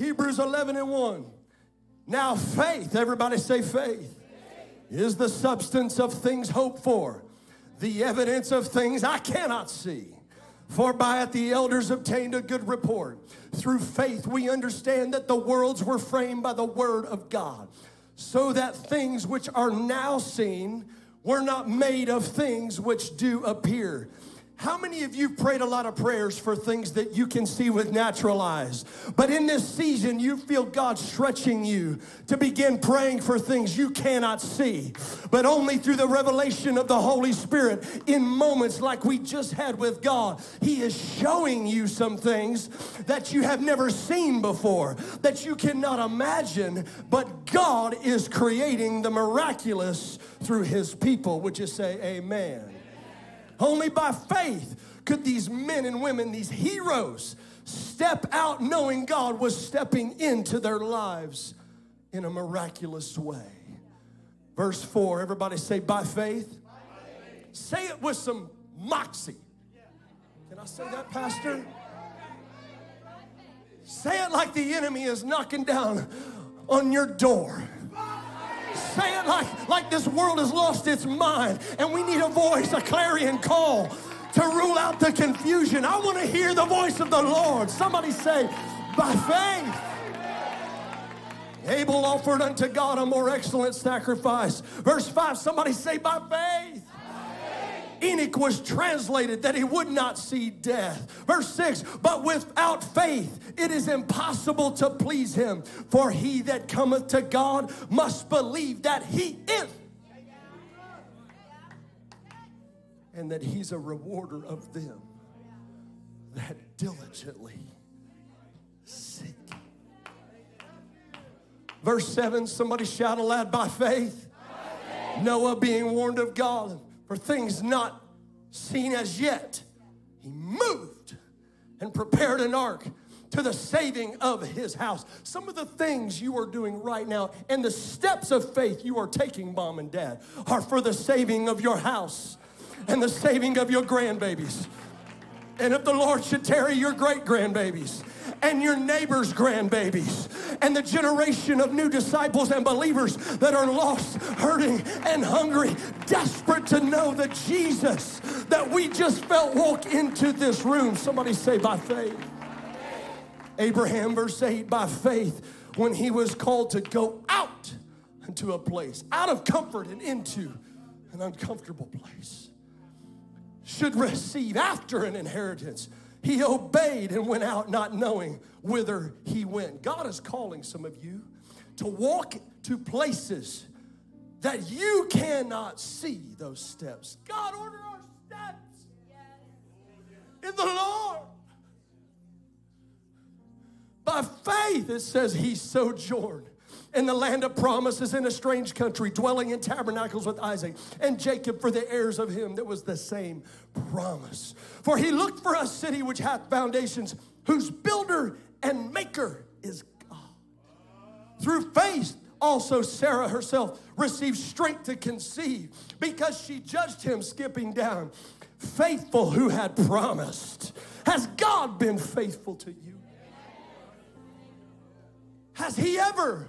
Hebrews 11 and 1. Now, faith, everybody say faith, is the substance of things hoped for, the evidence of things I cannot see. For by it the elders obtained a good report. Through faith, we understand that the worlds were framed by the word of God, so that things which are now seen were not made of things which do appear. How many of you prayed a lot of prayers for things that you can see with natural eyes? But in this season, you feel God stretching you to begin praying for things you cannot see, but only through the revelation of the Holy Spirit in moments like we just had with God. He is showing you some things that you have never seen before, that you cannot imagine, but God is creating the miraculous through His people. Would you say, Amen? Only by faith could these men and women, these heroes, step out knowing God was stepping into their lives in a miraculous way. Verse 4, everybody say, by faith. By faith. Say it with some moxie. Can I say that, Pastor? Say it like the enemy is knocking down on your door. Say it like, like this world has lost its mind and we need a voice, a clarion call to rule out the confusion. I want to hear the voice of the Lord. Somebody say, by faith. Abel offered unto God a more excellent sacrifice. Verse 5, somebody say, by faith. Enoch was translated that he would not see death. Verse 6 But without faith it is impossible to please him, for he that cometh to God must believe that he is. And that he's a rewarder of them that diligently seek. Verse 7 somebody shout aloud by faith. by faith. Noah being warned of God for things not seen as yet, he moved and prepared an ark to the saving of his house. Some of the things you are doing right now and the steps of faith you are taking, mom and dad, are for the saving of your house and the saving of your grandbabies. And if the Lord should tarry, your great grandbabies and your neighbor's grandbabies and the generation of new disciples and believers that are lost, hurting, and hungry, desperate to know the Jesus that we just felt walk into this room. Somebody say, by faith. Abraham, verse 8, by faith, when he was called to go out into a place, out of comfort and into an uncomfortable place, should receive after an inheritance he obeyed and went out not knowing whither he went. God is calling some of you to walk to places that you cannot see those steps. God, order our steps in the Lord. By faith, it says he sojourned in the land of promises in a strange country, dwelling in tabernacles with Isaac and Jacob for the heirs of him that was the same promise. For he looked for a city which hath foundations, whose builder and maker is God. Through faith, also Sarah herself received strength to conceive because she judged him skipping down. Faithful who had promised. Has God been faithful to you? Has he ever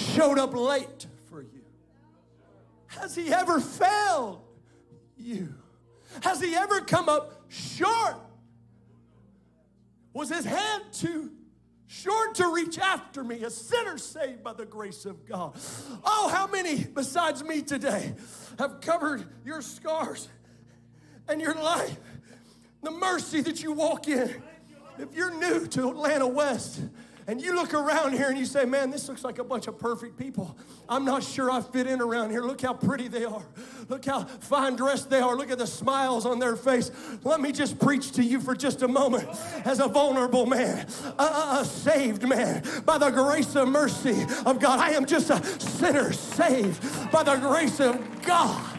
showed up late for you? Has he ever failed you? Has he ever come up short? Was his hand too short to reach after me, a sinner saved by the grace of God? Oh, how many besides me today have covered your scars and your life? The mercy that you walk in. If you're new to Atlanta West, and you look around here and you say, man, this looks like a bunch of perfect people. I'm not sure I fit in around here. Look how pretty they are. Look how fine dressed they are. Look at the smiles on their face. Let me just preach to you for just a moment as a vulnerable man, a, a, a saved man by the grace and mercy of God. I am just a sinner saved by the grace of God.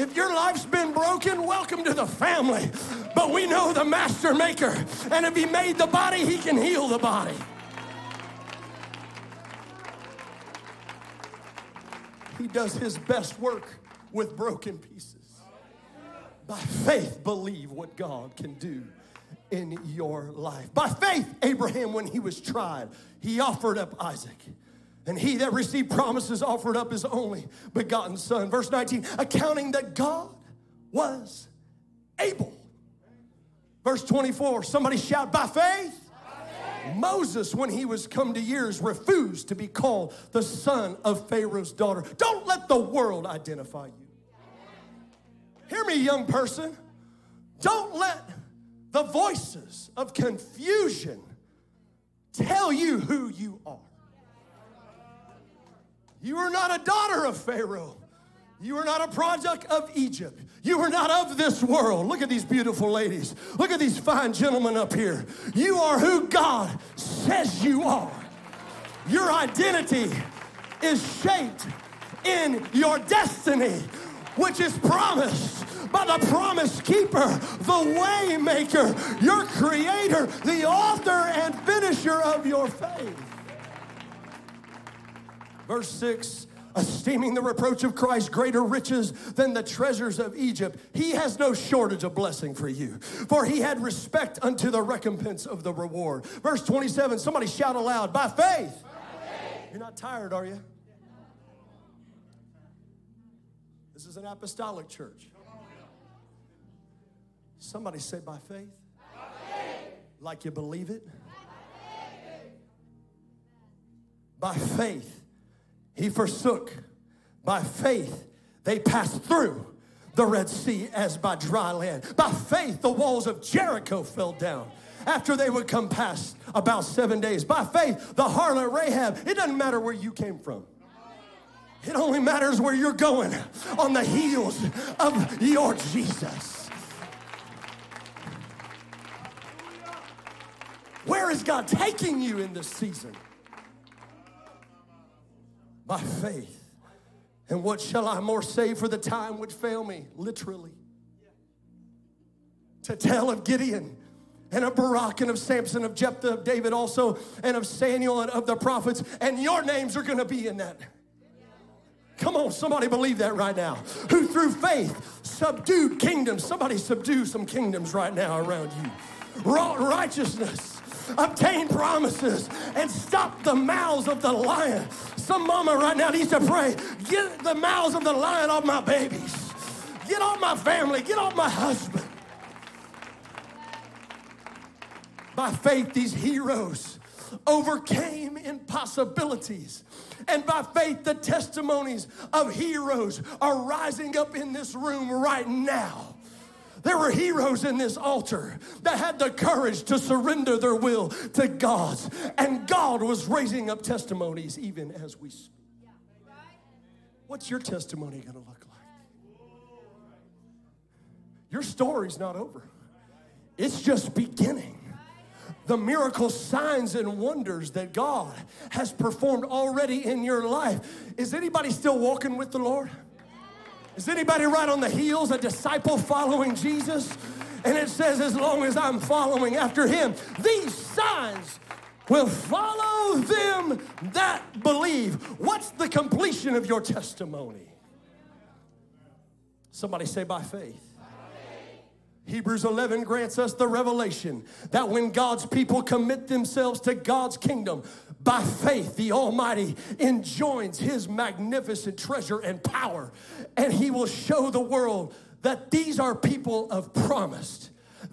If your life's been broken, welcome to the family. But we know the master maker. And if he made the body, he can heal the body. He does his best work with broken pieces. By faith, believe what God can do in your life. By faith, Abraham, when he was tried, he offered up Isaac. And he that received promises offered up his only begotten son. Verse 19, accounting that God was able. Verse 24, somebody shout, by faith. Moses, when he was come to years, refused to be called the son of Pharaoh's daughter. Don't let the world identify you. Hear me, young person. Don't let the voices of confusion tell you who you are. You are not a daughter of Pharaoh. You are not a product of Egypt. You are not of this world. Look at these beautiful ladies. Look at these fine gentlemen up here. You are who God says you are. Your identity is shaped in your destiny, which is promised by the promise keeper, the way maker, your creator, the author and finisher of your faith. Verse 6 esteeming the reproach of Christ greater riches than the treasures of Egypt. He has no shortage of blessing for you, for he had respect unto the recompense of the reward. Verse 27, somebody shout aloud, by faith. By faith. You're not tired, are you? This is an apostolic church. Somebody say, by faith. By faith. Like you believe it. By faith, he forsook. By faith, they passed through the Red Sea as by dry land. By faith, the walls of Jericho fell down after they would come past about seven days. By faith, the harlot Rahab, it doesn't matter where you came from. It only matters where you're going on the heels of your Jesus. Where is God taking you in this season? By faith. And what shall I more say for the time would fail me? Literally. To tell of Gideon and of Barak and of Samson, of Jephthah, of David also, and of Samuel and of the prophets. And your names are going to be in that. Come on, somebody believe that right now. Who through faith subdued kingdoms. Somebody subdue some kingdoms right now around you. Wrought righteousness obtain promises and stop the mouths of the lion. Some mama right now needs to pray, get the mouths of the lion off my babies. Get off my family. Get off my husband. By faith, these heroes overcame impossibilities. And by faith, the testimonies of heroes are rising up in this room right now. There were heroes in this altar that had the courage to surrender their will to God's. And God was raising up testimonies even as we speak. What's your testimony going to look like? Your story's not over, it's just beginning. The miracle signs, and wonders that God has performed already in your life. Is anybody still walking with the Lord? Is anybody right on the heels, a disciple following Jesus? And it says, as long as I'm following after him, these signs will follow them that believe. What's the completion of your testimony? Somebody say, by faith. Hebrews 11 grants us the revelation that when God's people commit themselves to God's kingdom, by faith, the Almighty enjoins His magnificent treasure and power, and He will show the world that these are people of promise.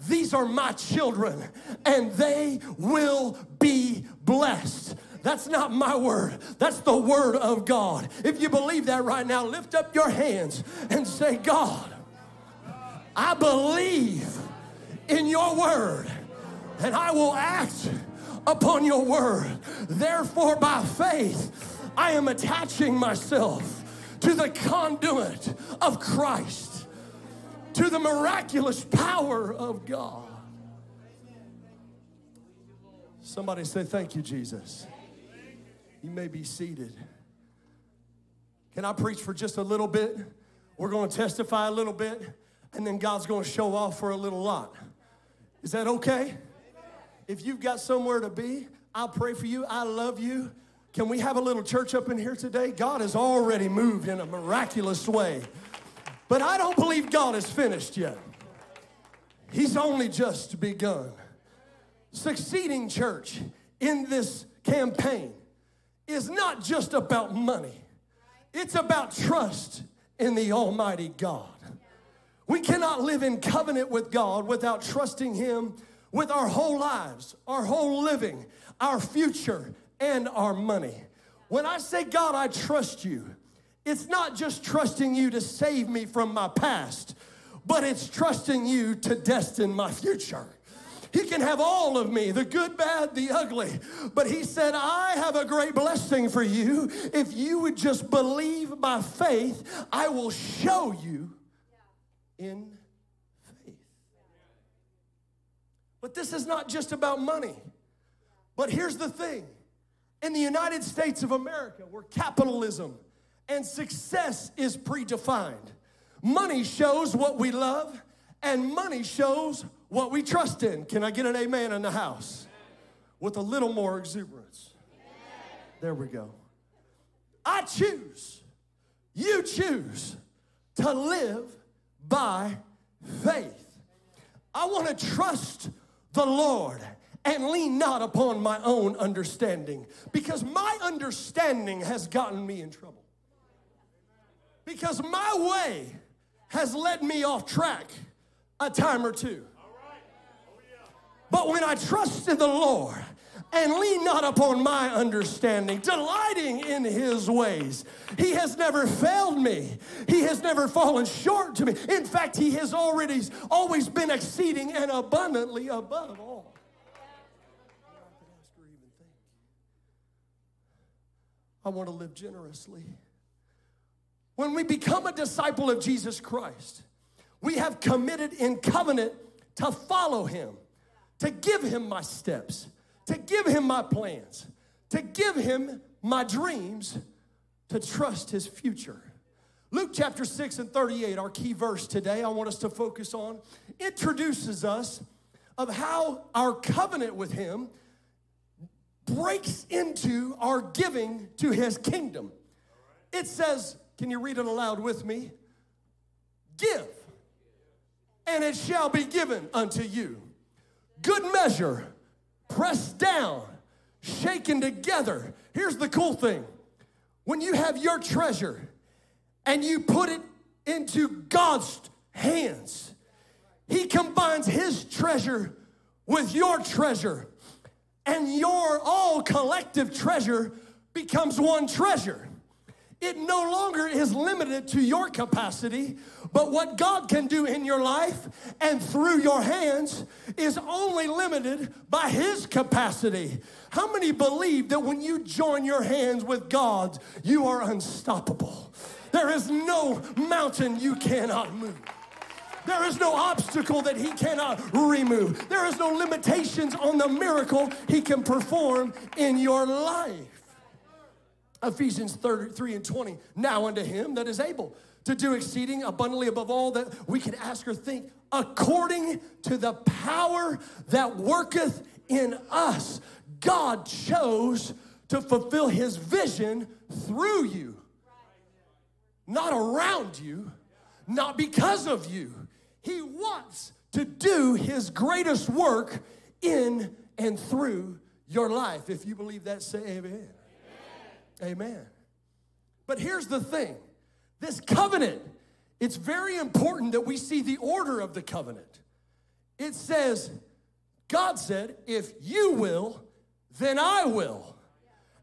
These are my children, and they will be blessed. That's not my word. That's the word of God. If you believe that right now, lift up your hands and say, God, I believe in your word, and I will act upon your word. Therefore, by faith, I am attaching myself to the conduit of Christ, to the miraculous power of God. Somebody say, Thank you, Jesus. You may be seated. Can I preach for just a little bit? We're going to testify a little bit, and then God's going to show off for a little lot. Is that okay? If you've got somewhere to be, I'll pray for you. I love you. Can we have a little church up in here today? God has already moved in a miraculous way. But I don't believe God is finished yet. He's only just begun. succeeding church in this campaign is not just about money, it's about trust in the Almighty God. We cannot live in covenant with God without trusting Him with our whole lives, our whole living, our future, and our money. When I say, God, I trust you, it's not just trusting you to save me from my past, but it's trusting you to destine my future. He can have all of me, the good, bad, the ugly. But he said, I have a great blessing for you. If you would just believe by faith, I will show you in faith. But this is not just about money. But here's the thing in the United States of America, where capitalism and success is predefined, money shows what we love, and money shows what we trust in. Can I get an amen in the house? With a little more exuberance. There we go. I choose, you choose to live by faith. I want to trust the Lord and lean not upon my own understanding because my understanding has gotten me in trouble. Because my way has led me off track a time or two. But when I trust in the Lord and lean not upon my understanding, delighting in his ways, he has never failed me. He has never fallen short to me. In fact, he has already always been exceeding and abundantly above all. I want to live generously. When we become a disciple of Jesus Christ, we have committed in covenant to follow him to give him my steps, to give him my plans, to give him my dreams, to trust his future. Luke chapter 6 and 38, our key verse today, I want us to focus on, introduces us of how our covenant with him breaks into our giving to his kingdom. It says, can you read it aloud with me? Give, and it shall be given unto you good measure, pressed down, shaken together. Here's the cool thing when you have your treasure and you put it into God's hands, He combines His treasure with your treasure, and your all collective treasure becomes one treasure. It no longer is limited to your capacity, but what God can do in your life and through your hands is only limited by His capacity. How many believe that when you join your hands with God, you are unstoppable? There is no mountain you cannot move. There is no obstacle that he cannot remove. There is no limitations on the miracle he can perform in your life. Ephesians 3 and 20. Now unto him that is able to do exceeding abundantly above all that we can ask or think, according to the power that worketh in us. God chose to fulfill his vision through you, not around you, not because of you. He wants to do his greatest work in and through your life. If you believe that, say amen. Amen. But here's the thing this covenant, it's very important that we see the order of the covenant. It says, God said, if you will, then I will.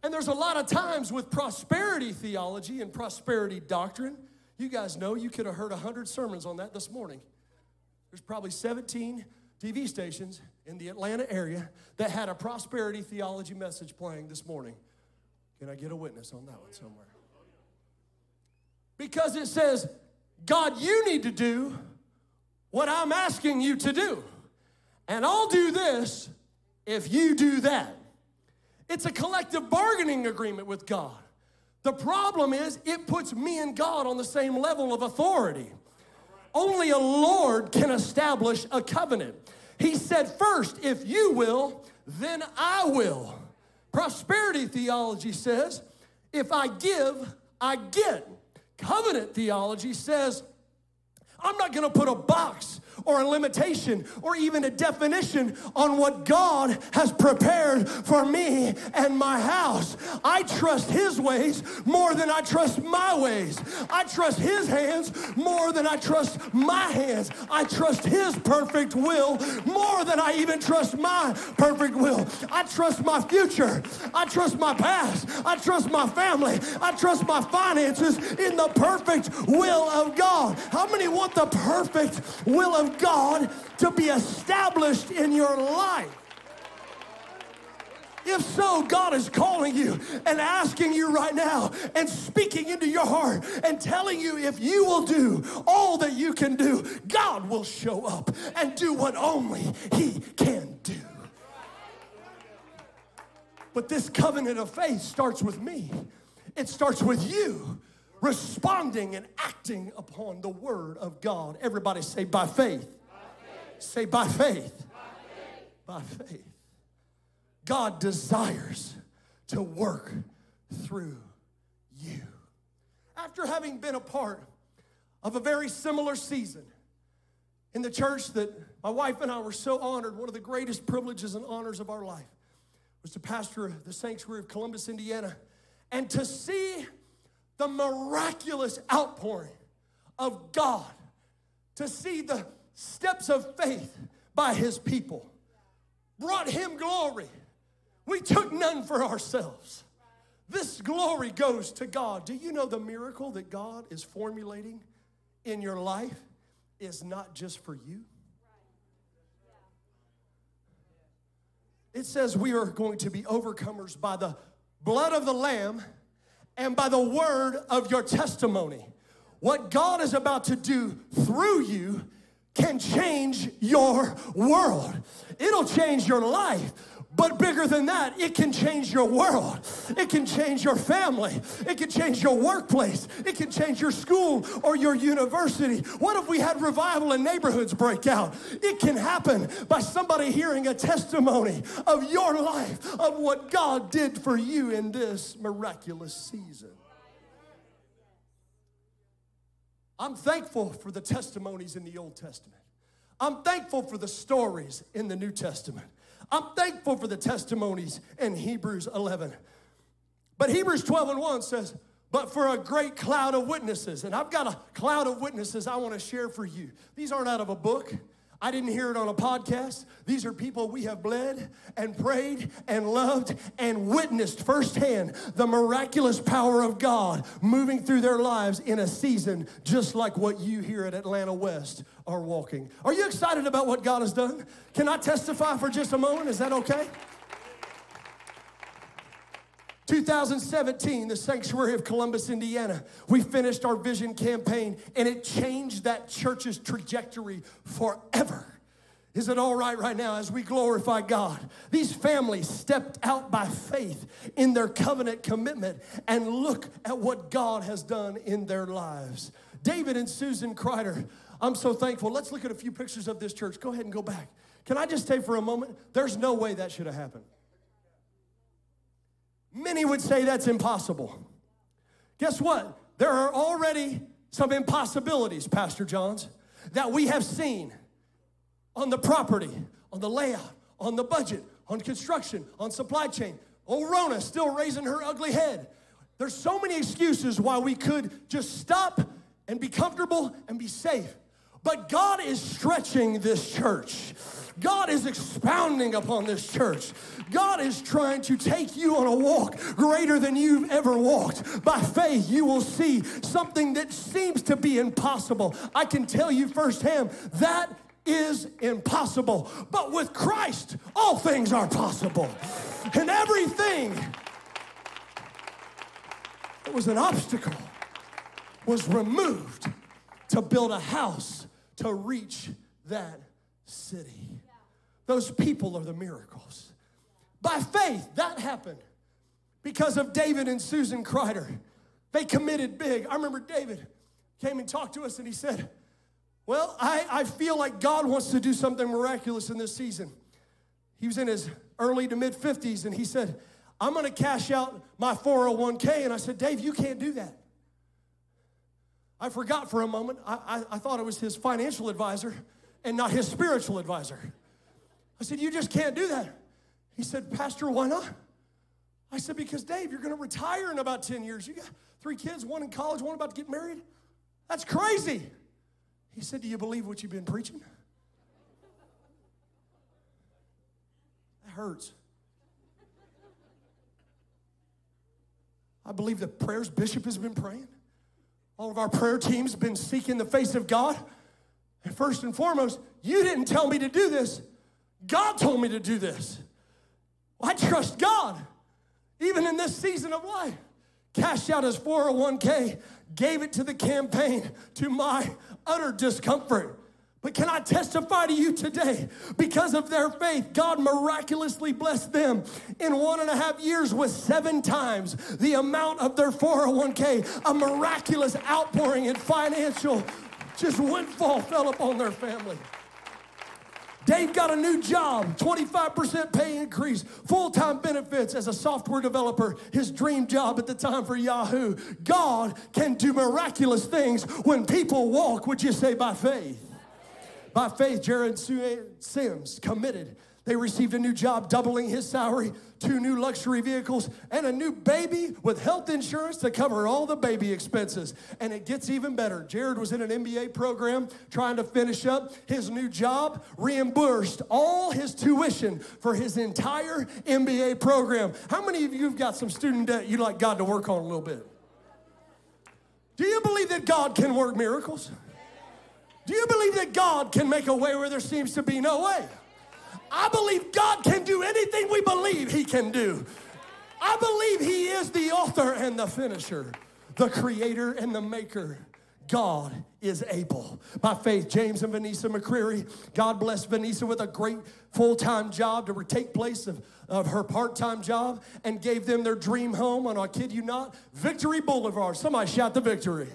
And there's a lot of times with prosperity theology and prosperity doctrine, you guys know you could have heard 100 sermons on that this morning. There's probably 17 TV stations in the Atlanta area that had a prosperity theology message playing this morning. Can I get a witness on that one somewhere? Because it says, God, you need to do what I'm asking you to do. And I'll do this if you do that. It's a collective bargaining agreement with God. The problem is, it puts me and God on the same level of authority. Only a Lord can establish a covenant. He said, First, if you will, then I will. Prosperity theology says, if I give, I get. Covenant theology says, I'm not gonna put a box or a limitation or even a definition on what God has prepared for me and my house. I trust His ways more than I trust my ways. I trust His hands more than I trust my hands. I trust His perfect will more than I even trust my perfect will. I trust my future. I trust my past. I trust my family. I trust my finances in the perfect will of God. How many want the perfect will of God to be established in your life? If so, God is calling you and asking you right now and speaking into your heart and telling you if you will do all that you can do, God will show up and do what only He can do. But this covenant of faith starts with me, it starts with you responding and acting upon the word of God. Everybody say, by faith. By faith. Say, by faith. By faith. By faith. God desires to work through you. After having been a part of a very similar season in the church that my wife and I were so honored, one of the greatest privileges and honors of our life was to pastor the sanctuary of Columbus, Indiana, and to see the miraculous outpouring of God, to see the steps of faith by his people, brought him glory we took none for ourselves. This glory goes to God. Do you know the miracle that God is formulating in your life is not just for you? It says we are going to be overcomers by the blood of the Lamb and by the word of your testimony. What God is about to do through you can change your world. It'll change your life. But bigger than that, it can change your world. It can change your family. It can change your workplace. It can change your school or your university. What if we had revival in neighborhoods break out? It can happen by somebody hearing a testimony of your life, of what God did for you in this miraculous season. I'm thankful for the testimonies in the Old Testament. I'm thankful for the stories in the New Testament. I'm thankful for the testimonies in Hebrews 11. But Hebrews 12 and 1 says, but for a great cloud of witnesses. And I've got a cloud of witnesses I want to share for you. These aren't out of a book. I didn't hear it on a podcast. These are people we have bled and prayed and loved and witnessed firsthand the miraculous power of God moving through their lives in a season just like what you here at Atlanta West are walking. Are you excited about what God has done? Can I testify for just a moment? Is that okay? 2017, the sanctuary of Columbus, Indiana, we finished our vision campaign and it changed that church's trajectory forever. Is it all right right now as we glorify God? These families stepped out by faith in their covenant commitment and look at what God has done in their lives. David and Susan Kreider, I'm so thankful. Let's look at a few pictures of this church. Go ahead and go back. Can I just say for a moment, there's no way that should have happened. Many would say that's impossible. Guess what? There are already some impossibilities, Pastor Johns, that we have seen on the property, on the layout, on the budget, on construction, on supply chain. Oh, Rona still raising her ugly head. There's so many excuses why we could just stop and be comfortable and be safe. But God is stretching this church. God is expounding upon this church. God is trying to take you on a walk greater than you've ever walked. By faith, you will see something that seems to be impossible. I can tell you firsthand that is impossible. But with Christ, all things are possible. And everything that was an obstacle was removed to build a house to reach that city. Those people are the miracles. By faith, that happened because of David and Susan Kreider. They committed big. I remember David came and talked to us and he said, Well, I, I feel like God wants to do something miraculous in this season. He was in his early to mid 50s and he said, I'm gonna cash out my 401k. And I said, Dave, you can't do that. I forgot for a moment. I, I, I thought it was his financial advisor and not his spiritual advisor. I said, You just can't do that. He said, Pastor, why not? I said, Because Dave, you're going to retire in about 10 years. You got three kids, one in college, one about to get married. That's crazy. He said, Do you believe what you've been preaching? That hurts. I believe the prayers Bishop has been praying. All of our prayer teams have been seeking the face of God. And first and foremost, you didn't tell me to do this. God told me to do this. Well, I trust God, even in this season of life. Cashed out his 401k, gave it to the campaign to my utter discomfort. But can I testify to you today? Because of their faith, God miraculously blessed them in one and a half years with seven times the amount of their 401k. A miraculous outpouring in financial just windfall fell upon their family. Dave got a new job, 25% pay increase, full time benefits as a software developer, his dream job at the time for Yahoo. God can do miraculous things when people walk, would you say, by faith? By faith, Jared Sims committed. They received a new job, doubling his salary, two new luxury vehicles, and a new baby with health insurance to cover all the baby expenses. And it gets even better. Jared was in an MBA program trying to finish up his new job, reimbursed all his tuition for his entire MBA program. How many of you have got some student debt you'd like God to work on a little bit? Do you believe that God can work miracles? Do you believe that God can make a way where there seems to be no way? I believe God can do anything we believe He can do. I believe He is the author and the finisher, the creator and the maker. God is able. By faith, James and Vanessa McCreary, God blessed Vanessa with a great full time job to take place of, of her part time job and gave them their dream home on, I kid you not, Victory Boulevard. Somebody shout the victory.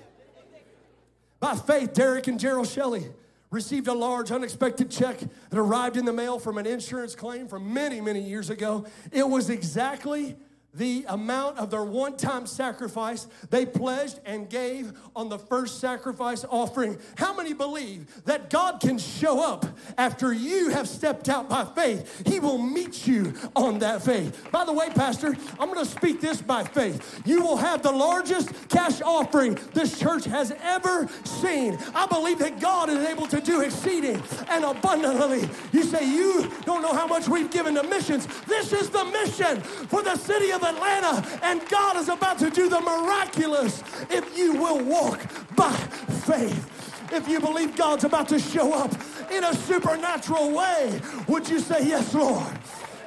By faith, Derek and Gerald Shelley received a large unexpected check that arrived in the mail from an insurance claim from many, many years ago. It was exactly the amount of their one time sacrifice they pledged and gave on the first sacrifice offering. How many believe that God can show up after you have stepped out by faith? He will meet you on that faith. By the way, Pastor, I'm going to speak this by faith. You will have the largest cash offering this church has ever seen. I believe that God is able to do exceeding and abundantly. You say, You don't know how much we've given to missions. This is the mission for the city of of Atlanta, and God is about to do the miraculous if you will walk by faith. If you believe God's about to show up in a supernatural way, would you say, Yes, Lord?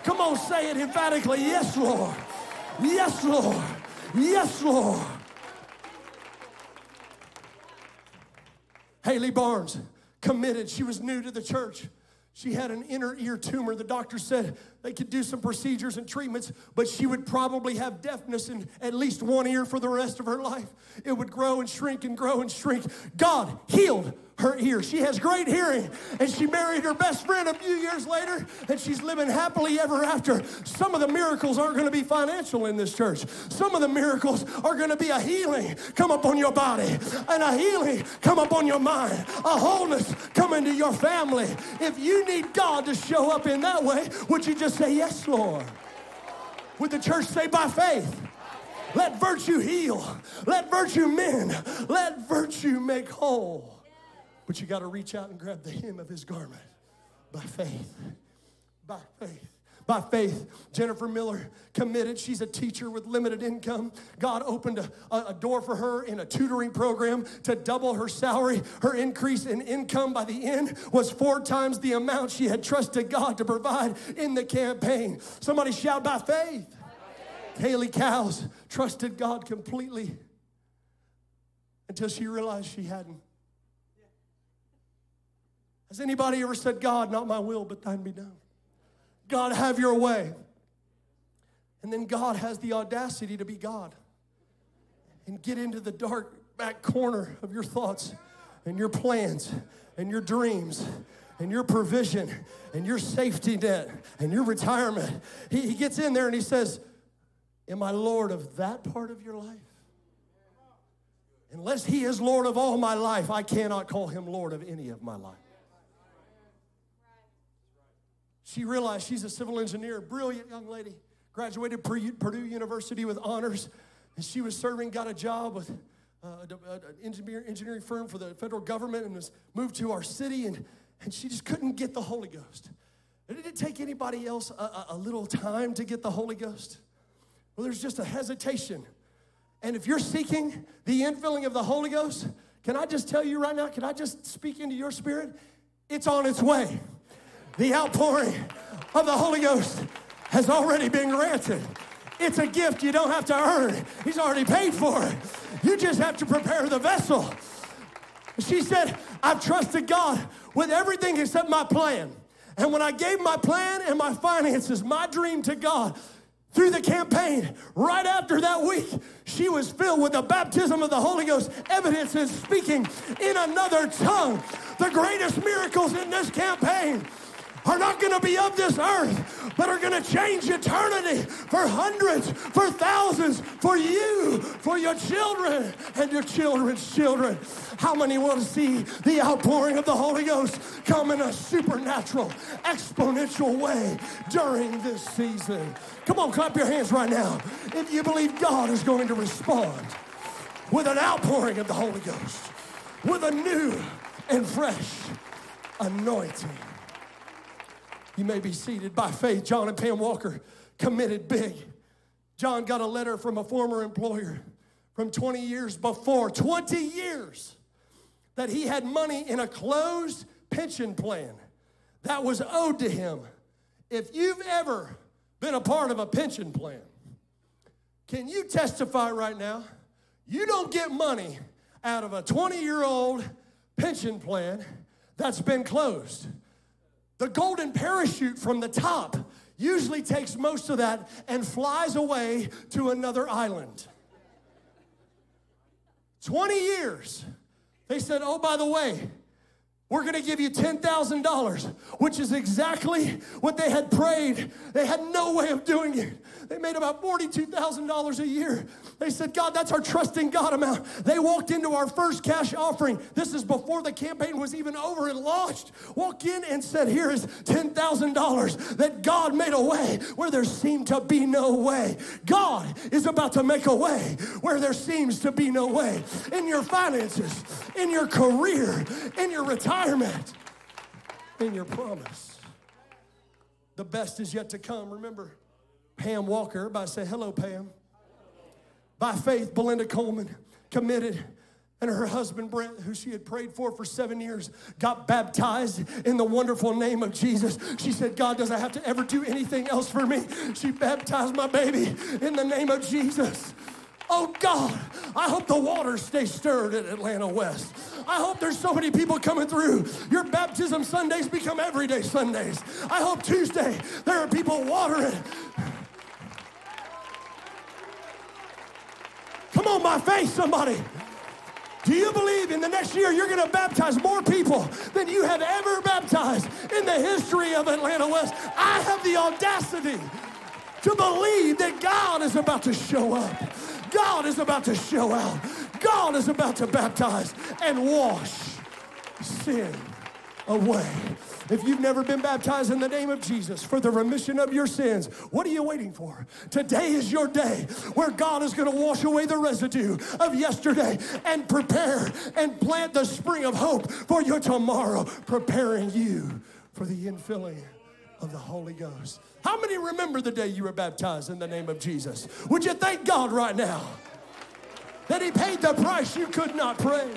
Come on, say it emphatically. Yes, Lord. Yes, Lord. Yes, Lord. Haley Barnes committed. She was new to the church. She had an inner ear tumor. The doctor said they could do some procedures and treatments, but she would probably have deafness in at least one ear for the rest of her life. It would grow and shrink and grow and shrink. God healed her ear. She has great hearing, and she married her best friend a few years later, and she's living happily ever after. Some of the miracles aren't going to be financial in this church. Some of the miracles are going to be a healing come upon your body, and a healing come upon your mind, a wholeness come into your family. If you need God to show up in that way, would you just say, Yes, Lord? Would the church say, By faith? Let virtue heal. Let virtue mend. Let virtue make whole. But you got to reach out and grab the hem of his garment by faith. By faith. By faith, Jennifer Miller committed. She's a teacher with limited income. God opened a, a, door for her in a tutoring program to double her salary. Her increase in income by the end was four times the amount she had trusted God to provide in the campaign. Somebody shout by faith. Haley Cows trusted God completely until she realized she hadn't. Has anybody ever said, God, not my will, but thine be done? God, have your way. And then God has the audacity to be God and get into the dark back corner of your thoughts and your plans and your dreams and your provision and your safety net and your retirement. He, he gets in there and he says, Am I Lord of that part of your life? Unless He is Lord of all my life, I cannot call Him Lord of any of my life. She realized she's a civil engineer, brilliant young lady, graduated Purdue University with honors, and she was serving, got a job with uh, an engineer, engineering firm for the federal government and was moved to our city, and, and she just couldn't get the Holy Ghost. Did it take anybody else a, a, a little time to get the Holy Ghost? Well, there's just a hesitation. And if you're seeking the infilling of the Holy Ghost, can I just tell you right now, can I just speak into your spirit? It's on its way. The outpouring of the Holy Ghost has already been granted. It's a gift you don't have to earn. He's already paid for it. You just have to prepare the vessel. She said, I've trusted God with everything except my plan. And when I gave my plan and my finances, my dream to God, through the campaign, right after that week, she was filled with the baptism of the Holy Ghost, evidence is speaking in another tongue. The greatest miracles in this campaign are not going to be of this earth, but are going to change eternity for hundreds, for thousands, for you, for your children, and your children's children. How many want to see the outpouring of the Holy Ghost come in a supernatural, exponential way during this season? Come on, clap your hands right now if you believe God is going to respond with an outpouring of the Holy Ghost, with a new and fresh anointing. You may be seated by faith. John and Pam Walker committed big. John got a letter from a former employer from 20 years before, 20 years, that he had money in a closed pension plan that was owed to him. If you've ever been a part of a pension plan, can you testify right now? You don't get money out of a 20 year old pension plan that's been closed. The golden parachute from the top usually takes most of that and flies away to another island. 20 years. They said, oh, by the way, we're going to give you $10,000, which is exactly what they had prayed. They had no way of doing it. They made about $42,000 a year. They said, God, that's our trusting God amount. They walked into our first cash offering. This is before the campaign was even over and launched. Walk in and said, Here is $10,000 that God made a way where there seemed to be no way. God is about to make a way where there seems to be no way in your finances, in your career, in your retirement, in your promise. The best is yet to come. Remember, Pam Walker. Everybody say hello, Pam. By faith, Belinda Coleman committed and her husband Brent, who she had prayed for for seven years, got baptized in the wonderful name of Jesus. She said, God doesn't have to ever do anything else for me. She baptized my baby in the name of Jesus. Oh God, I hope the waters stay stirred at Atlanta West. I hope there's so many people coming through. Your baptism Sundays become everyday Sundays. I hope Tuesday there are people watering. Come on, my face, somebody. Do you believe in the next year you're going to baptize more people than you have ever baptized in the history of Atlanta West? I have the audacity to believe that God is about to show up. God is about to show out. God is about to baptize and wash sin away. If you've never been baptized in the name of Jesus for the remission of your sins, what are you waiting for? Today is your day where God is going to wash away the residue of yesterday and prepare and plant the spring of hope for your tomorrow, preparing you for the infilling of the Holy Ghost. How many remember the day you were baptized in the name of Jesus? Would you thank God right now that He paid the price you could not pay?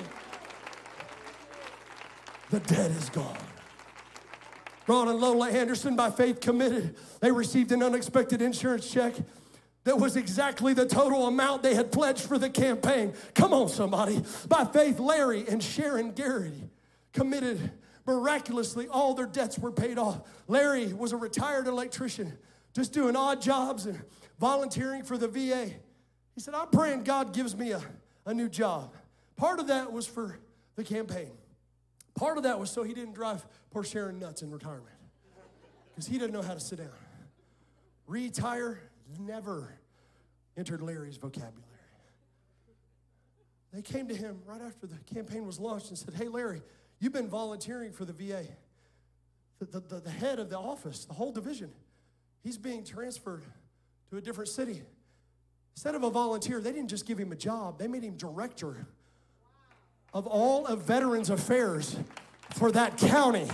The debt is gone. Ron and Lola Anderson, by faith, committed. They received an unexpected insurance check that was exactly the total amount they had pledged for the campaign. Come on, somebody. By faith, Larry and Sharon Garrity committed miraculously. All their debts were paid off. Larry was a retired electrician, just doing odd jobs and volunteering for the VA. He said, I'm praying God gives me a, a new job. Part of that was for the campaign. Part of that was so he didn't drive poor Sharon nuts in retirement because he didn't know how to sit down. Retire never entered Larry's vocabulary. They came to him right after the campaign was launched and said, Hey, Larry, you've been volunteering for the VA. the, the, the head of the office, the whole division, he's being transferred to a different city. Instead of a volunteer, they didn't just give him a job, they made him director of all of Veterans Affairs for that county,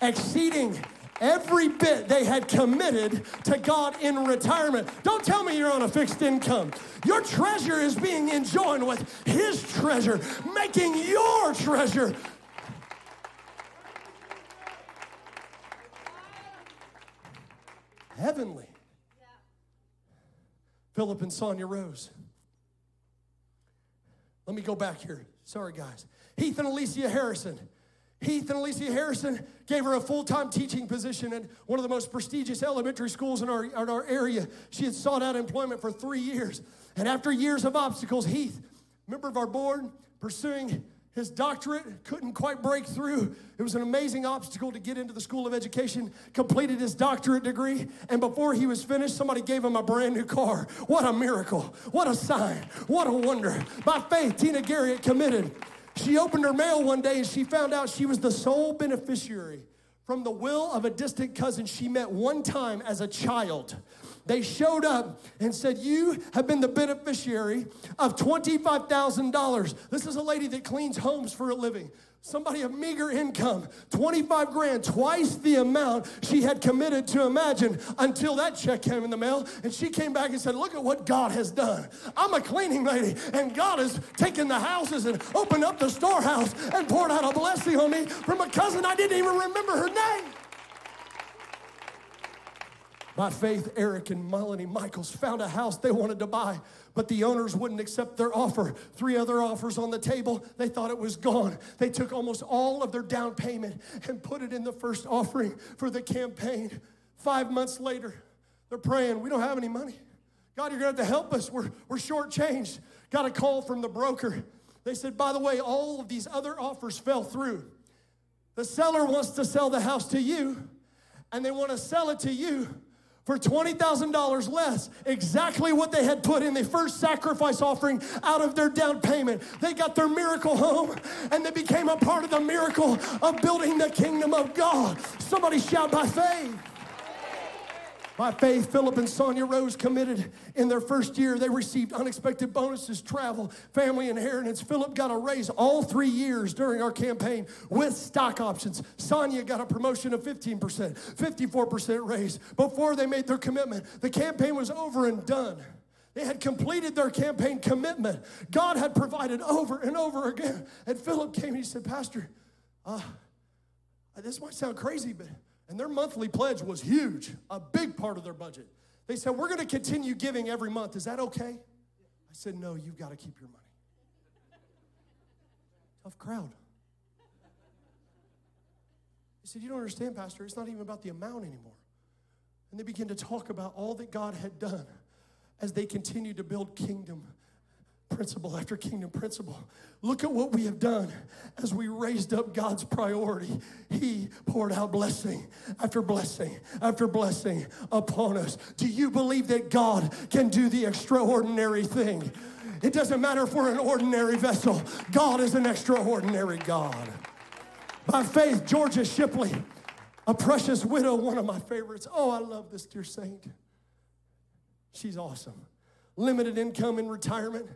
exceeding every bit they had committed to God in retirement. Don't tell me you're on a fixed income. Your treasure is being enjoyed with His treasure, making your treasure. Heavenly. Philip and Sonia Rose. Let me go back here. Sorry, guys. Heath and Alicia Harrison. Heath and Alicia Harrison gave her a full time teaching position at one of the most prestigious elementary schools in our, in our area. She had sought out employment for three years. And after years of obstacles, Heath, member of our board, pursuing his doctorate, couldn't quite break through. It was an amazing obstacle to get into the School of Education, completed his doctorate degree, and before he was finished, somebody gave him a brand new car. What a miracle! What a sign! What a wonder! By faith, Tina Garrett committed. She opened her mail one day and she found out she was the sole beneficiary from the will of a distant cousin she met one time as a child. They showed up and said, You have been the beneficiary of $25,000. This is a lady that cleans homes for a living. Somebody of meager income, 25 grand, twice the amount she had committed to imagine until that check came in the mail. And she came back and said, Look at what God has done. I'm a cleaning lady, and God has taken the houses and opened up the storehouse and poured out a blessing on me from a cousin I didn't even remember her name. By faith, Eric and Melanie Michaels found a house they wanted to buy, but the owners wouldn't accept their offer. Three other offers on the table, they thought it was gone. They took almost all of their down payment and put it in the first offering for the campaign. Five months later, they're praying, We don't have any money. God, you're going to have to help us. We're, we're shortchanged. Got a call from the broker. They said, By the way, all of these other offers fell through. The seller wants to sell the house to you, and they want to sell it to you for $20,000 less, exactly what they had put in the first sacrifice offering out of their down payment. They got their miracle home and they became a part of the miracle of building the kingdom of God. Somebody shout by faith. By faith, Philip and Sonia Rose committed in their first year. They received unexpected bonuses, travel, family inheritance. Philip got a raise all three years during our campaign with stock options. Sonia got a promotion of 15%, 54% raise before they made their commitment. The campaign was over and done. They had completed their campaign commitment. God had provided over and over again. And Philip came and he said, Pastor, uh, this might sound crazy, but and their monthly pledge was huge, a big part of their budget. They said, We're going to continue giving every month. Is that okay? I said, No, you've got to keep your money. Tough crowd. He said, You don't understand, Pastor. It's not even about the amount anymore. And they began to talk about all that God had done as they continued to build kingdom principle after kingdom principle. Look at what we have done as we raised up God's priority. He poured out blessing after blessing after blessing upon us. Do you believe that God can do the extraordinary thing? It doesn't matter if we're an ordinary vessel, God is an extraordinary God. By faith, Georgia Shipley, a precious widow, one of my favorites. Oh, I love this dear saint. She's awesome. Limited income in retirement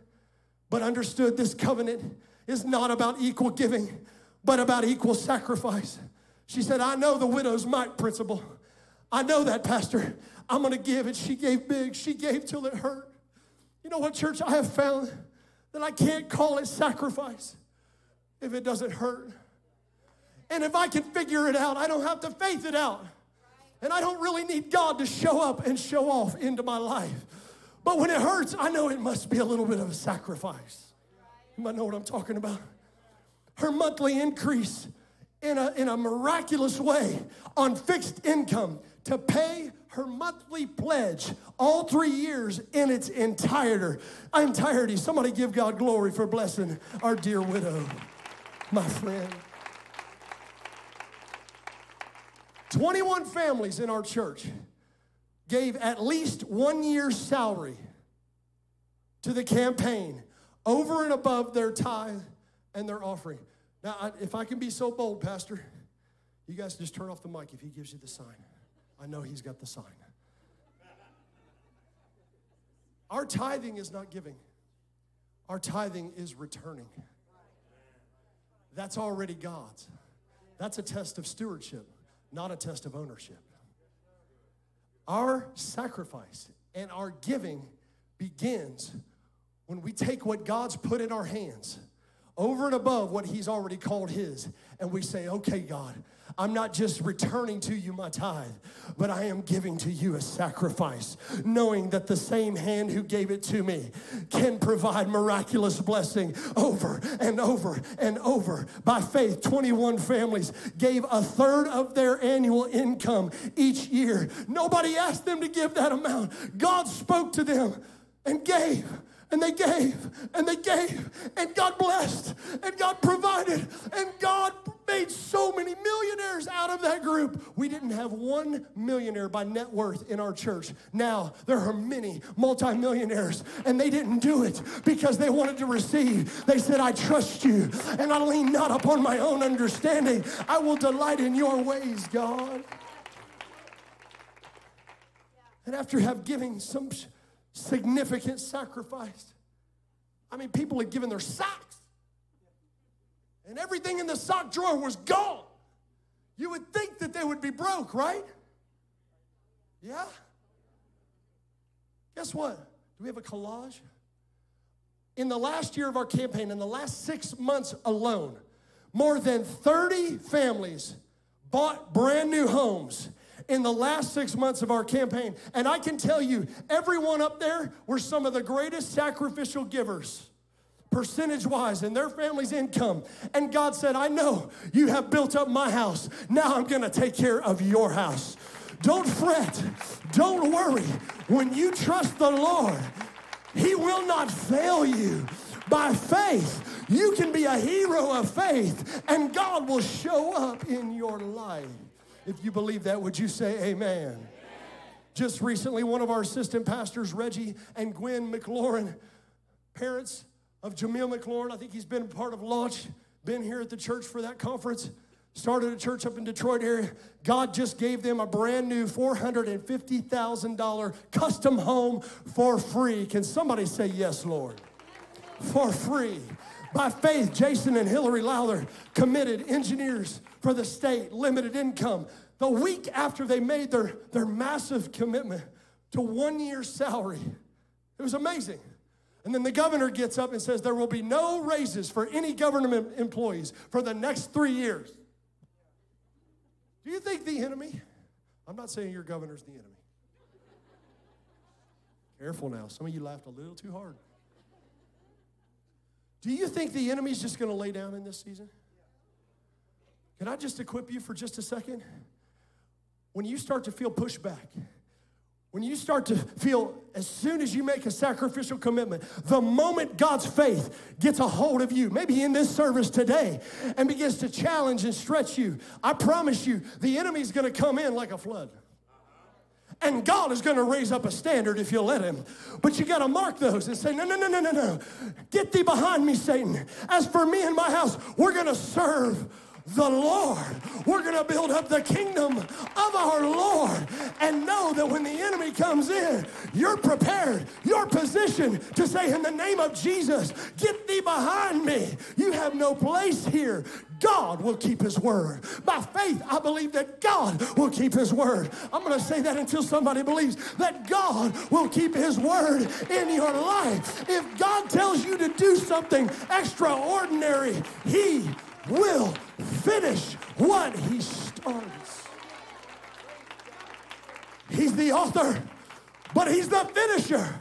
but understood this covenant is not about equal giving, but about equal sacrifice. She said, I know the widow's mite principle. I know that, Pastor. I'm going to give. And she gave big. She gave till it hurt. You know what, church? I have found that I can't call it sacrifice if it doesn't hurt. And if I can figure it out, I don't have to faith it out. And I don't really need God to show up and show off into my life. But when it hurts, I know it must be a little bit of a sacrifice. You might know what I'm talking about. Her monthly increase in a, in a miraculous way on fixed income to pay her monthly pledge all three years in its entirety. I'm entirety. Somebody give God glory for blessing our dear widow, my friend. 21 families in our church gave at least one year's salary to the campaign over and above their tithe and their offering. Now, if I can be so bold, Pastor, You guys just turn off the mic if he gives you the sign. I know he's got the sign. Our tithing is not giving, our tithing is returning. That's already God's. That's a test of stewardship, not a test of ownership. Our sacrifice and our giving begins when we take what God's put in our hands over and above what He's already called His, and we say, okay, God, I'm not just returning to you my tithe, but I am giving to you a sacrifice, knowing that the same hand who gave it to me can provide miraculous blessing over and over and over. By faith, 21 families gave a third of their annual income each year. Nobody asked them to give that amount. God spoke to them and gave and they gave and they gave and God blessed and God provided of that group. We didn't have one millionaire by net worth in our church. Now there are many multimillionaires and they didn't do it because they wanted to receive. They said, I trust you and I lean not upon my own understanding. I will delight in your ways, God. And after have giving some significant sacrifice. I mean, people had given their socks, and everything in the sock drawer was gone. You would think that they would be broke, right? Yeah? Guess what? Do we have a collage? In the last year of our campaign, in the last six months alone, more than 30 families bought brand new homes in the last six months of our campaign. And I can tell you, everyone up there were some of the greatest sacrificial givers percentage wise in their family's income. And God said, I know you have built up my house. Now I'm going to take care of your house. Don't fret. Don't worry. When you trust the Lord, He will not fail you. By faith, you can be a hero of faith, and God will show up in your life. If you believe that, would you say amen? amen? Just recently, one of our assistant pastors, Reggie and Gwen McLaurin, parents of Jameel McLaurin, I think he's been part of Launch, been here at the church for that conference, started a church up in Detroit area. God just gave them a brand new $450,000 custom home for free. Can somebody say yes, Lord? For free. By faith, Jason and Hillary Lowther committed engineers for the state, limited income. The week after they made their, their massive commitment to one year's salary, it was amazing. And then the governor gets up and says there will be no raises for any government employees for the next three years. Do you think the enemy? I'm not saying your governor's the enemy. Careful now. Some of you laughed a little too hard. Do you think the enemy's just going to lay down in this season? Can I just equip you for just a second? When you start to feel pushback, when you start to feel, as soon as you make a sacrificial commitment, the moment God's faith gets a hold of you, maybe in this service today, and begins to challenge and stretch you, I promise you, the enemy's gonna come in like a flood. And God is going to raise up a standard if you'll let Him. But you got to mark those and say, no, no, no, no, no, no. Get thee behind me, Satan. As for me and my house, we're going to serve the Lord. We're going to build up the kingdom of our Lord and know that when the enemy comes in, you're prepared, you're positioned to say, In the name of Jesus, get thee behind me. You have no place here. God will keep his word. By faith, I believe that God will keep his word. I'm going to say that until somebody believes that God will keep his word in your life. If God tells you to do something extraordinary, he will finish what he starts. He's the author, but he's the finisher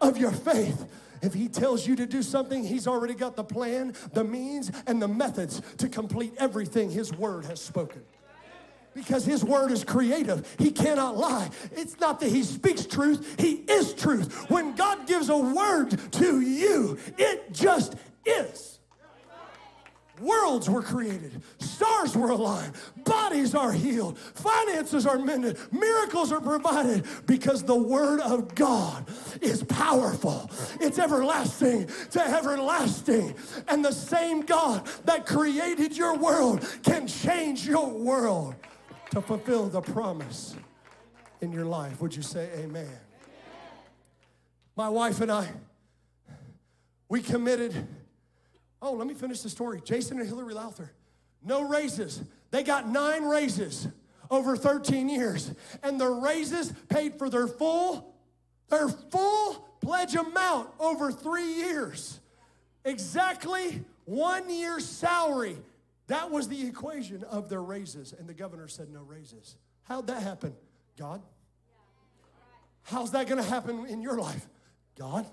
of your faith. If he tells you to do something, he's already got the plan, the means, and the methods to complete everything his word has spoken. Because his word is creative. He cannot lie. It's not that he speaks truth, he is truth. When God gives a word to you, it just is. Worlds were created, stars were aligned, bodies are healed, finances are mended, miracles are provided because the Word of God is powerful. It's everlasting to everlasting. And the same God that created your world can change your world to fulfill the promise in your life. Would you say amen? My wife and I, we committed. Oh, let me finish the story. Jason and Hillary Lowther, no raises. They got nine raises over 13 years, and the raises paid for their full, their full pledge amount over three years. Exactly one year's salary. That was the equation of their raises, and the governor said no raises. How'd that happen? God. How's that going to happen in your life? God.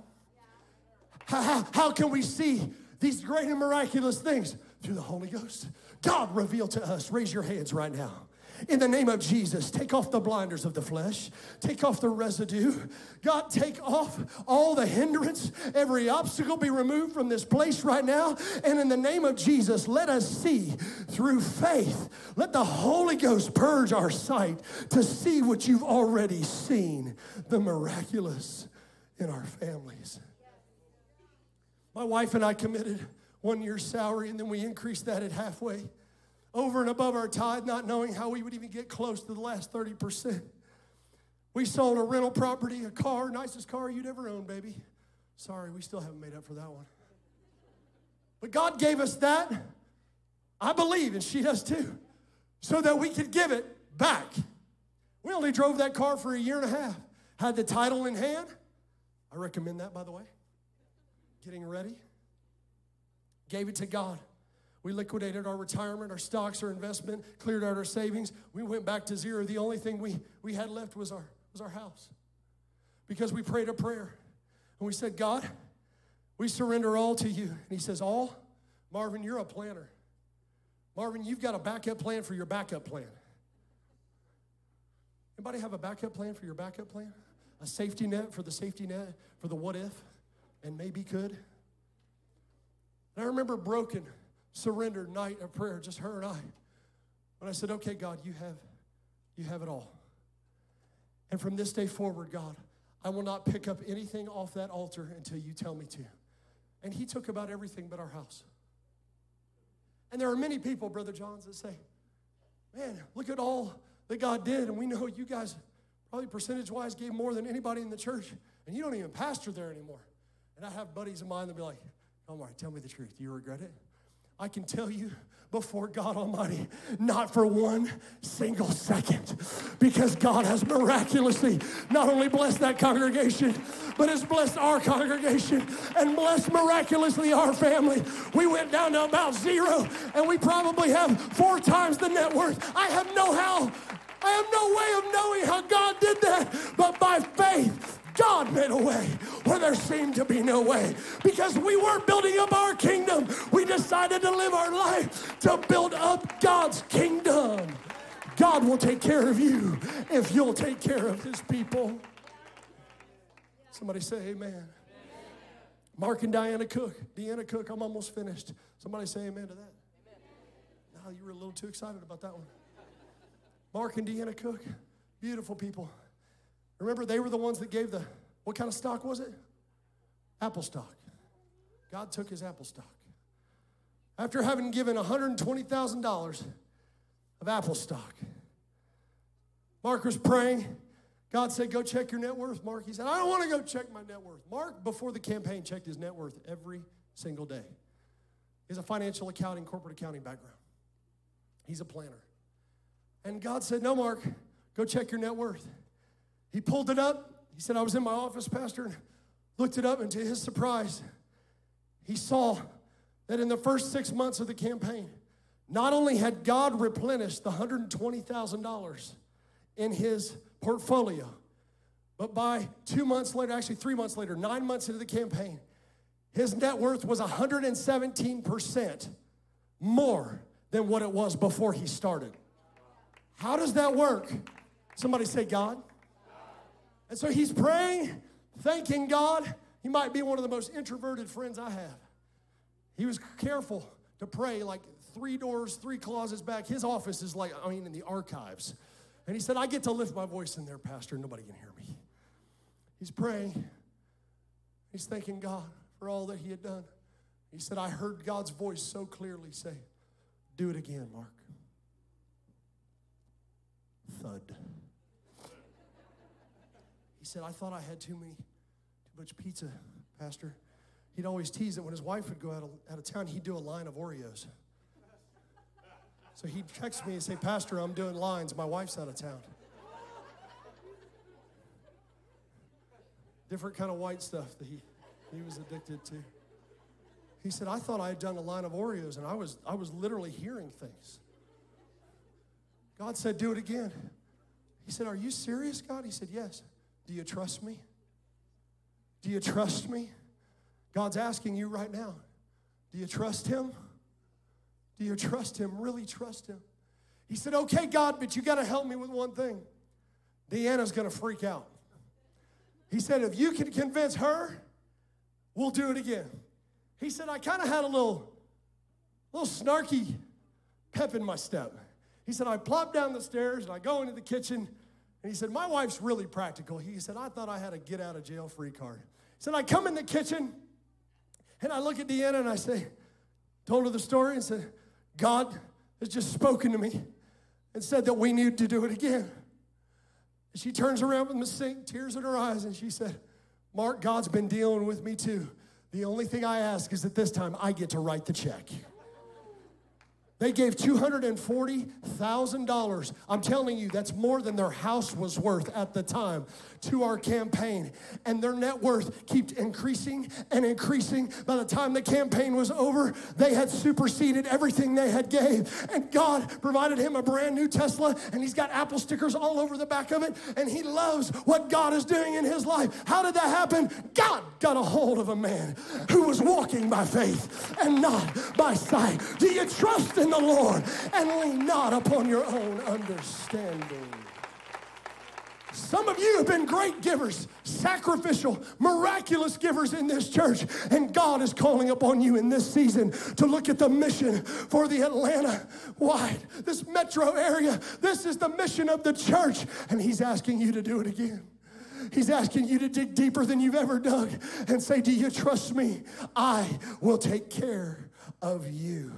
How, how, how can we see these great and miraculous things? Through the Holy Ghost. God revealed to us. Raise your hands right now. In the name of Jesus, take off the blinders of the flesh, take off the residue. God, take off all the hindrance, every obstacle be removed from this place right now. And in the name of Jesus, let us see through faith. Let the Holy Ghost purge our sight to see what you've already seen the miraculous in our families. My wife and I committed one year's salary, and then we increased that at halfway, over and above our tithe, not knowing how we would even get close to the last 30%. We sold a rental property, a car, nicest car you'd ever own, baby. Sorry, we still haven't made up for that one. But God gave us that, I believe, and she does too, so that we could give it back. We only drove that car for a year and a half, had the title in hand, I recommend that, by the way. Getting ready. Gave it to God. We liquidated our retirement, our stocks, our investment, cleared out our savings. We went back to zero. The only thing we, we had left was our, was our house. Because we prayed a prayer. And we said, God, we surrender all to you. And he says, All? Marvin, you're a planner. Marvin, you've got a backup plan for your backup plan. Anybody have a backup plan for your backup plan? a safety net for the safety net for the what if and maybe could. And I remember broken, surrendered night of prayer, just her and I. When I said, okay, God, you have, you have it all. And from this day forward, God, I will not pick up anything off that altar until you tell me to. And he took about everything but our house. And there are many people, Brother Johns, that say, man, look at all that God did. And we know you guys probably percentage wise gave more than anybody in the church, and you don't even pastor there anymore. And I have buddies of mine that be like, Omar, tell me the truth. Do you regret it? I can tell you before God Almighty, not for one single second, because God has miraculously not only blessed that congregation, but has blessed our congregation and blessed miraculously our family. We went down to about zero, and we probably have four times the net worth. I have no how I have no way of knowing how God did that, but by faith, God made a way where there seemed to be no way. Because we weren't building up our kingdom, we decided to live our life to build up God's kingdom. God will take care of you if you'll take care of his people. Somebody say amen. Mark and Diana Cook. Deanna Cook, I'm almost finished. Somebody say amen to that. Now you were a little too excited about that one. Mark and Deanna Cook, beautiful people. Remember, they were the ones that gave the, what kind of stock was it? Apple stock. God took his apple stock. After having given $120,000 of apple stock, Mark was praying. God said, Go check your net worth. Mark, he said, I don't want to go check my net worth. Mark, before the campaign, checked his net worth every single day. He has a financial accounting, corporate accounting background. He's a planner. And God said, No, Mark, go check your net worth. He pulled it up. He said, I was in my office, Pastor, and looked it up, and to his surprise, he saw that in the first six months of the campaign, not only had God replenished the $120,000 in his portfolio, but by two months later, actually three months later, nine months into the campaign, his net worth was 117% more than what it was before he started. How does that work? Somebody say, God. And so he's praying, thanking God. He might be one of the most introverted friends I have. He was careful to pray like three doors, three closets back. His office is like, I mean, in the archives. And he said, I get to lift my voice in there, Pastor, nobody can hear me. He's praying. He's thanking God for all that he had done. He said, I heard God's voice so clearly say, Do it again, Mark. Thud. Said, I thought I had too many, too much pizza, Pastor. He'd always tease that when his wife would go out of, out of town, he'd do a line of Oreos. So he'd text me and say, Pastor, I'm doing lines. My wife's out of town. Different kind of white stuff that he, he was addicted to. He said, I thought I had done a line of Oreos and I was, I was literally hearing things. God said, Do it again. He said, Are you serious, God? He said, Yes. Do you trust me? Do you trust me? God's asking you right now, Do you trust Him? Do you trust Him? Really trust Him? He said, Okay, God, but you got to help me with one thing. Deanna's going to freak out. He said, If you can convince her, we'll do it again. He said, I kind of had a little, little snarky pep in my step. He said, I plop down the stairs and I go into the kitchen. And he said, My wife's really practical. He said, I thought I had a get out of jail free card. He said, I come in the kitchen and I look at Deanna and I say, told her the story and said, God has just spoken to me and said that we need to do it again. And she turns around from the sink, tears in her eyes, and she said, Mark, God's been dealing with me too. The only thing I ask is that this time I get to write the check. They gave $240,000. I'm telling you, that's more than their house was worth at the time to our campaign. And their net worth kept increasing and increasing. By the time the campaign was over, they had superseded everything they had gave. And God provided him a brand new Tesla, and he's got Apple stickers all over the back of it. And he loves what God is doing in his life. How did that happen? God got a hold of a man who was walking by faith and not by sight. Do you trust in the Lord and lean not upon your own understanding? Some of you have been great givers, sacrificial, miraculous givers in this church. And God is calling upon you in this season to look at the mission for the Atlanta wide, this metro area. This is the mission of the church. And He's asking you to do it again. He's asking you to dig deeper than you've ever dug and say, Do you trust me? I will take care of you.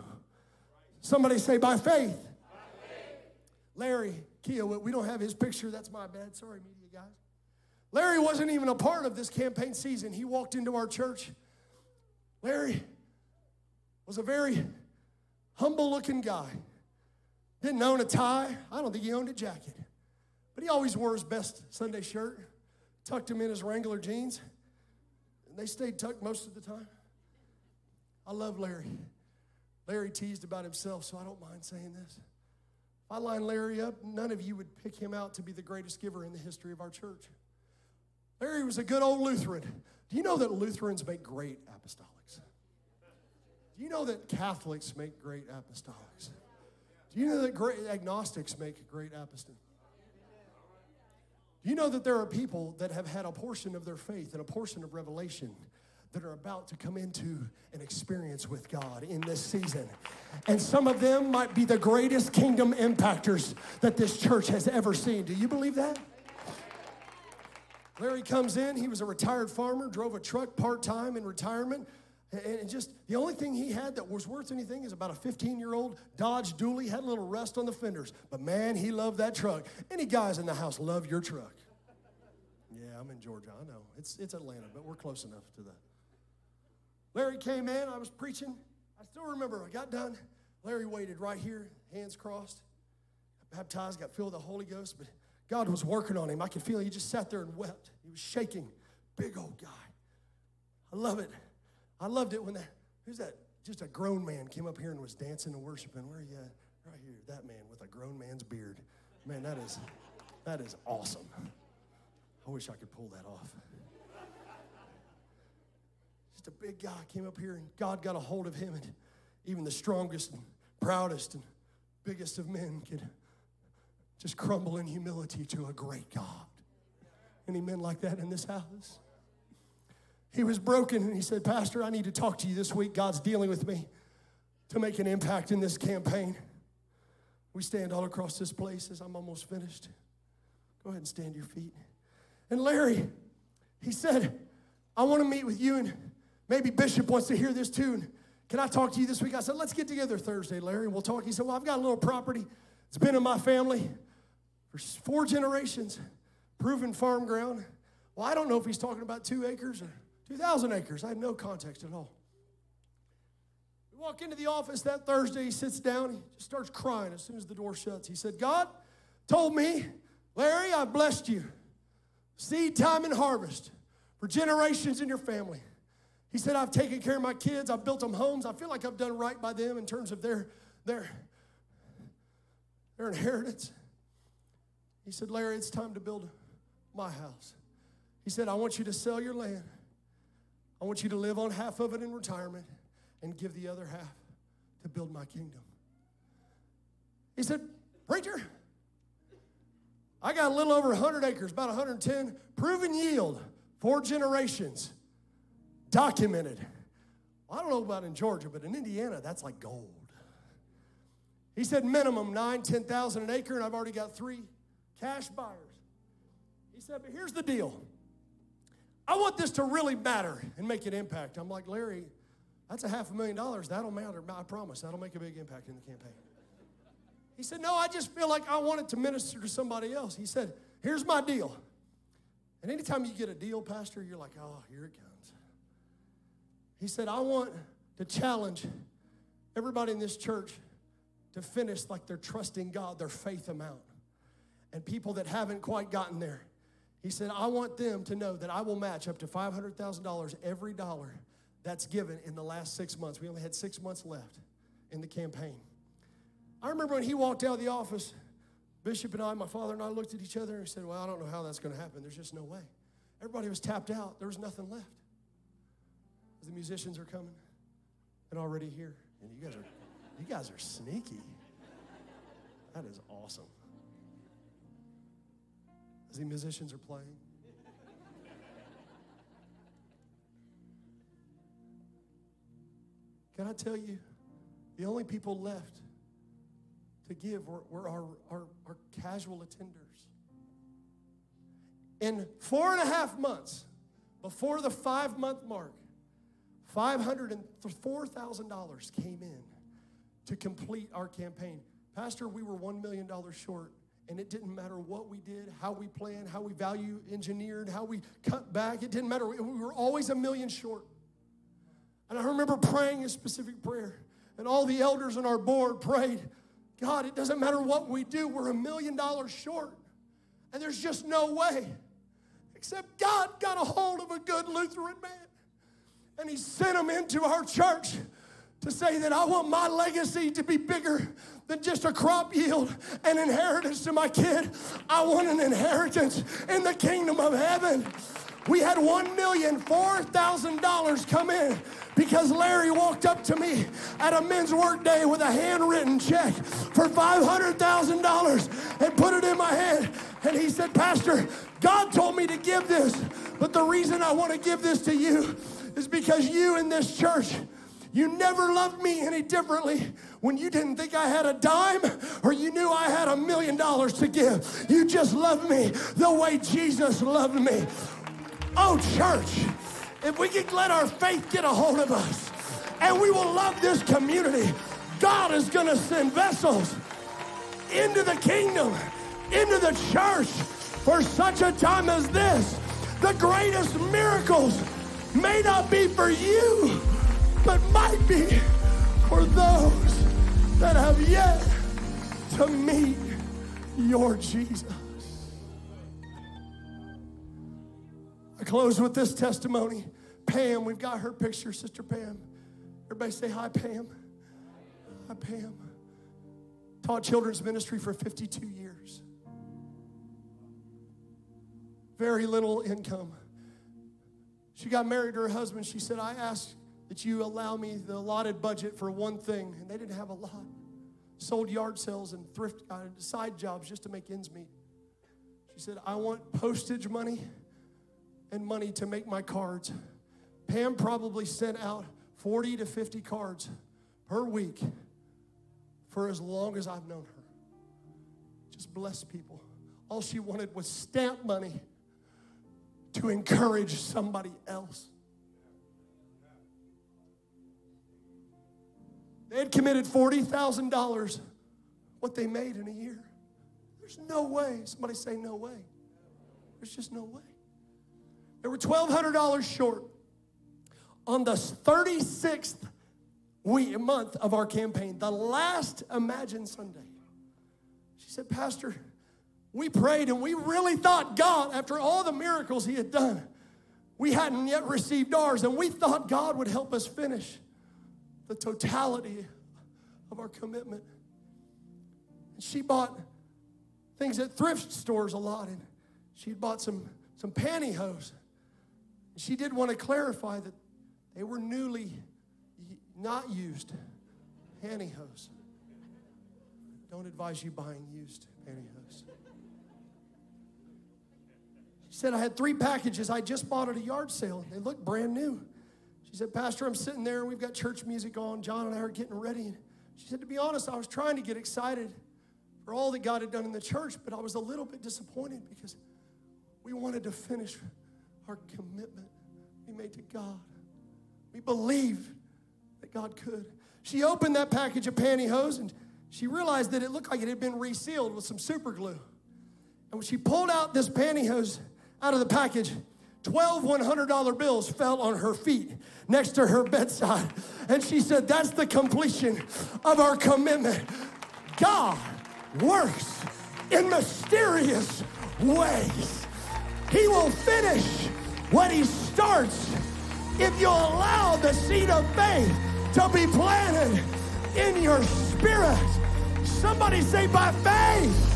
Somebody say, By faith. By faith. Larry Kia, we don't have his picture. That's my bad. Sorry, media guys. Larry wasn't even a part of this campaign season. He walked into our church. Larry was a very humble looking guy. Didn't own a tie. I don't think he owned a jacket. But he always wore his best Sunday shirt, tucked him in his Wrangler jeans. And they stayed tucked most of the time. I love Larry. Larry teased about himself, so I don't mind saying this. If I line Larry up, none of you would pick him out to be the greatest giver in the history of our church. Larry was a good old Lutheran. Do you know that Lutherans make great apostolics? Do you know that Catholics make great apostolics? Do you know that great agnostics make great apostolics? Do you know that there are people that have had a portion of their faith and a portion of revelation that are about to come into an experience with God in this season. And some of them might be the greatest kingdom impactors that this church has ever seen. Do you believe that? Larry comes in, he was a retired farmer, drove a truck part time in retirement. And just the only thing he had that was worth anything is about a 15 year old Dodge Dually, had a little rust on the fenders. But man, he loved that truck. Any guys in the house love your truck? Yeah, I'm in Georgia. I know. It's, it's Atlanta, but we're close enough to the Larry came in, I was preaching. I still remember, I got done. Larry waited right here, hands crossed. baptized, got filled with the Holy Ghost, but God was working on him. I could feel he just sat there and wept. He was shaking. Big old guy. I love it. I loved it when that, who's that? Just a grown man came up here and was dancing and worshiping. Where are you at? Right here, that man with a grown man's beard. Man, that is, that is awesome. I wish I could pull that off just a big guy came up here and God got a hold of him, and even the strongest and proudest and biggest of men could just crumble in humility to a great God. Any men like that in this house? He was broken and he said, Pastor, I need to talk to you this week. God's dealing with me. to make an impact in this campaign. We stand all across this place as I'm almost finished. Go ahead and stand your feet. And Larry, he said, I want to meet with you, and maybe Bishop wants to hear this. And can I talk to you this week? I said, let's get together Thursday, Larry. and We'll talk. He said, Well, I've got a little property. It's been in my family for four generations, proven farm ground. Well, I don't know if he's talking about two acres or 2,000 acres. I had no context at all. We walk into the office that Thursday. He sits down. He just starts crying as soon as the door shuts. He said, God told me, Larry, I blessed you. Seed time and harvest for generations in your family. He said, I've taken care of my kids. I've built them homes. I feel like I've done right by them in terms of their, their, their inheritance. He said, Larry, it's time to build my house. He said, I want you to sell your land. I want you to live on half of it in retirement and give the other half to build my kingdom. He said, Preacher, I got a little over 100 acres, about 110, proven yield, four generations, documented. I don't know about in Georgia, but in Indiana, that's like gold. He said minimum nine, 10,000 an acre, and I've already got three cash buyers. He said, but here's the deal. I want this to really matter and make an impact. I'm like, Larry, that's a half a million dollars. That'll matter. I promise. That'll make a big impact in the campaign. He said, No, I just feel like I want it to minister to somebody else. He said, Here's my deal. And anytime you get a deal, Pastor, you're like, Oh, here it comes. He said, I want to challenge everybody in this church to finish like they're trusting God, their faith amount. And people that haven't quite gotten there, he said, I want them to know that I will match up to $500,000 every dollar that's given in the last six months. We only had six months left in the campaign. I remember when he walked out of the office, Bishop and I, my father and I looked at each other and said, Well, I don't know how that's going to happen. There's just no way. Everybody was tapped out, there was nothing left. The musicians are coming and already here. And you guys are you guys are sneaky. That is awesome. As the musicians are playing. Can I tell you, the only people left to give were, were our, our, our casual attenders. In four and a half months, before the five month mark, $504,000 came in to complete our campaign. Pastor, we were $1 million short, and it didn't matter what we did, how we planned, how we value engineered, how we cut back. It didn't matter. We were always a million short. And I remember praying a specific prayer, and all the elders on our board prayed, God, it doesn't matter what we do, we're a million dollars short. And there's just no way. Except God got a hold of a good Lutheran man, and he sent him into our church to say that I want my legacy to be bigger than just a crop yield and inheritance to my kid. I want an inheritance in the kingdom of heaven. We had one million four thousand dollars come in because Larry walked up to me at a men's work day with a handwritten check for five hundred thousand dollars and put it in my hand. And he said, Pastor, God told me to give this, but the reason I want to give this to you is because you in this church you never loved me any differently when you didn't think I had a dime or you knew I had a million dollars to give. You just loved me the way Jesus loved me. Oh, church, if we can let our faith get a hold of us and we will love this community, God is going to send vessels into the kingdom, into the church for such a time as this. The greatest miracles may not be for you but might be for those that have yet to meet your Jesus. I close with this testimony. Pam, we've got her picture, Sister Pam. Everybody say hi, Pam. Hi, Pam. Taught children's ministry for 52 years. Very little income. She got married to her husband. She said, I asked that you allow me the allotted budget for one thing. And they didn't have a lot. Sold yard sales and thrift uh, side jobs just to make ends meet. She said, I want postage money and money to make my cards. Pam probably sent out 40 to 50 cards per week for as long as I've known her. Just bless people. All she wanted was stamp money to encourage somebody else. They had committed $40,000, what they made in a year. There's no way. Somebody say, no way. There's just no way. They were $1,200 short. On the 36th week, month of our campaign, the last Imagine Sunday, she said, Pastor, we prayed and we really thought God, after all the miracles He had done, we hadn't yet received ours, and we thought God would help us finish the totality of our commitment. And she bought things at thrift stores a lot, and she bought some, some pantyhose. She did want to clarify that they were newly not used pantyhose. Don't advise you buying used pantyhose. Said, I had three packages I just bought at a yard sale. They look brand new. She said, Pastor, I'm sitting there, and we've got church music on. John and I are getting ready. She said, To be honest, I was trying to get excited for all that God had done in the church, but I was a little bit disappointed because we wanted to finish our commitment we made to God. We believed that God could. She opened that package of pantyhose and she realized that it looked like it had been resealed with some super glue. And when she pulled out this pantyhose out of the package, 12 $100 bills fell on her feet next to her bedside. And she said, That's the completion of our commitment. God works in mysterious ways. He will finish what He starts if you allow the seed of faith to be planted in your spirit. Somebody say, by faith,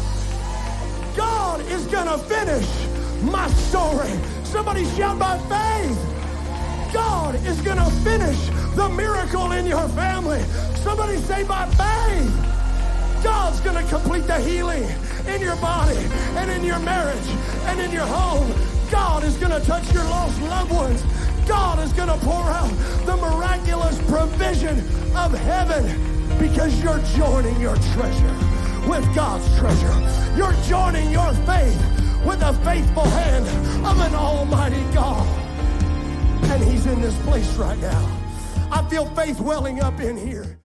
God is going to finish my story. Somebody shout by faith. God is going to finish the miracle in your family. Somebody say by faith. God's going to complete the healing in your body and in your marriage and in your home. God is going to touch your lost loved ones. God is going to pour out the miraculous provision of heaven because you're joining your treasure with God's treasure. You're joining your faith with the faithful hand of an almighty God. And he's in this place right now. I feel faith welling up in here.